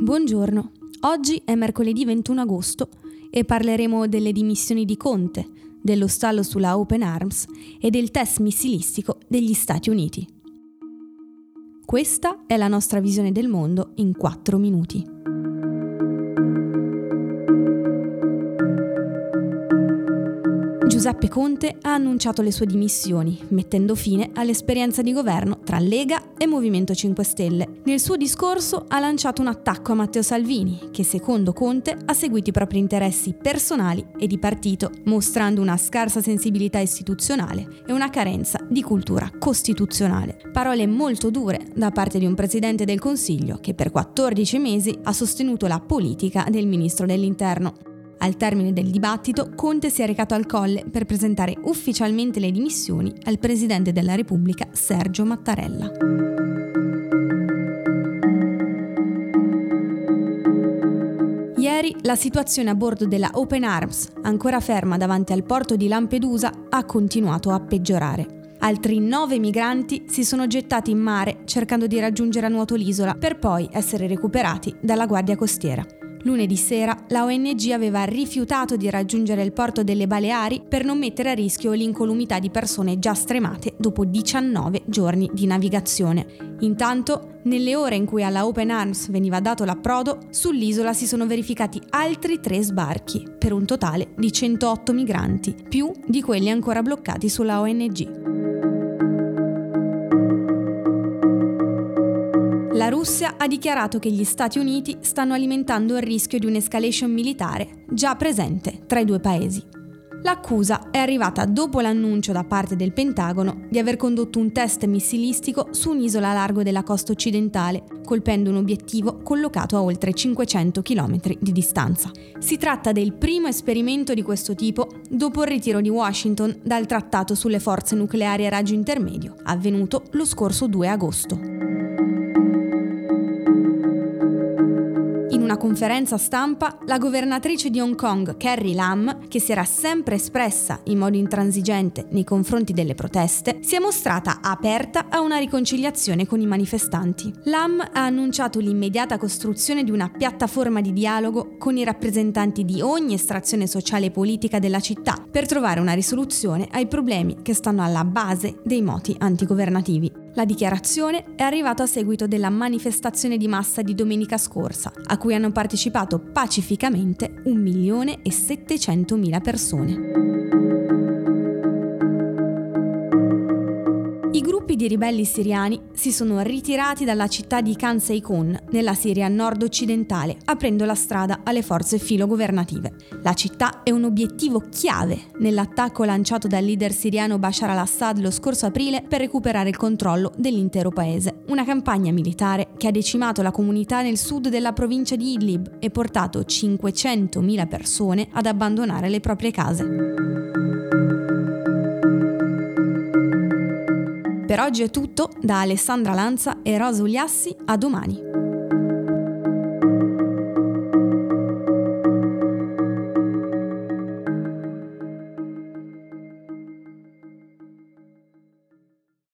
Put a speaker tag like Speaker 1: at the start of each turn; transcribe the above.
Speaker 1: buongiorno. Oggi è mercoledì 21 agosto e parleremo delle dimissioni di Conte, dello stallo sulla Open Arms e del test missilistico degli Stati Uniti. Questa è la nostra visione del mondo in 4 minuti. Giuseppe Conte ha annunciato le sue dimissioni, mettendo fine all'esperienza di governo tra Lega e Movimento 5 Stelle. Nel suo discorso ha lanciato un attacco a Matteo Salvini, che secondo Conte ha seguito i propri interessi personali e di partito, mostrando una scarsa sensibilità istituzionale e una carenza di cultura costituzionale. Parole molto dure da parte di un Presidente del Consiglio che per 14 mesi ha sostenuto la politica del Ministro dell'Interno. Al termine del dibattito, Conte si è recato al Colle per presentare ufficialmente le dimissioni al Presidente della Repubblica Sergio Mattarella. Ieri la situazione a bordo della Open Arms, ancora ferma davanti al porto di Lampedusa, ha continuato a peggiorare. Altri nove migranti si sono gettati in mare cercando di raggiungere a nuoto l'isola per poi essere recuperati dalla Guardia Costiera. Lunedì sera la ONG aveva rifiutato di raggiungere il porto delle Baleari per non mettere a rischio l'incolumità di persone già stremate dopo 19 giorni di navigazione. Intanto, nelle ore in cui alla Open Arms veniva dato l'approdo, sull'isola si sono verificati altri tre sbarchi, per un totale di 108 migranti, più di quelli ancora bloccati sulla ONG. La Russia ha dichiarato che gli Stati Uniti stanno alimentando il rischio di un'escalation militare già presente tra i due paesi. L'accusa è arrivata dopo l'annuncio da parte del Pentagono di aver condotto un test missilistico su un'isola largo della costa occidentale, colpendo un obiettivo collocato a oltre 500 km di distanza. Si tratta del primo esperimento di questo tipo dopo il ritiro di Washington dal Trattato sulle forze nucleari a raggio intermedio, avvenuto lo scorso 2 agosto. Una conferenza stampa, la governatrice di Hong Kong, Carrie Lam, che si era sempre espressa in modo intransigente nei confronti delle proteste, si è mostrata aperta a una riconciliazione con i manifestanti. Lam ha annunciato l'immediata costruzione di una piattaforma di dialogo con i rappresentanti di ogni estrazione sociale e politica della città per trovare una risoluzione ai problemi che stanno alla base dei moti antigovernativi. La dichiarazione è arrivata a seguito della manifestazione di massa di domenica scorsa, a cui hanno partecipato pacificamente 1.700.000 persone. Ribelli siriani si sono ritirati dalla città di Khan Seikun, nella Siria nord-occidentale, aprendo la strada alle forze filogovernative. La città è un obiettivo chiave nell'attacco lanciato dal leader siriano Bashar al-Assad lo scorso aprile per recuperare il controllo dell'intero paese. Una campagna militare che ha decimato la comunità nel sud della provincia di Idlib e portato 500.000 persone ad abbandonare le proprie case. Per oggi è tutto, da Alessandra Lanza e Rosa Ugliassi, a domani.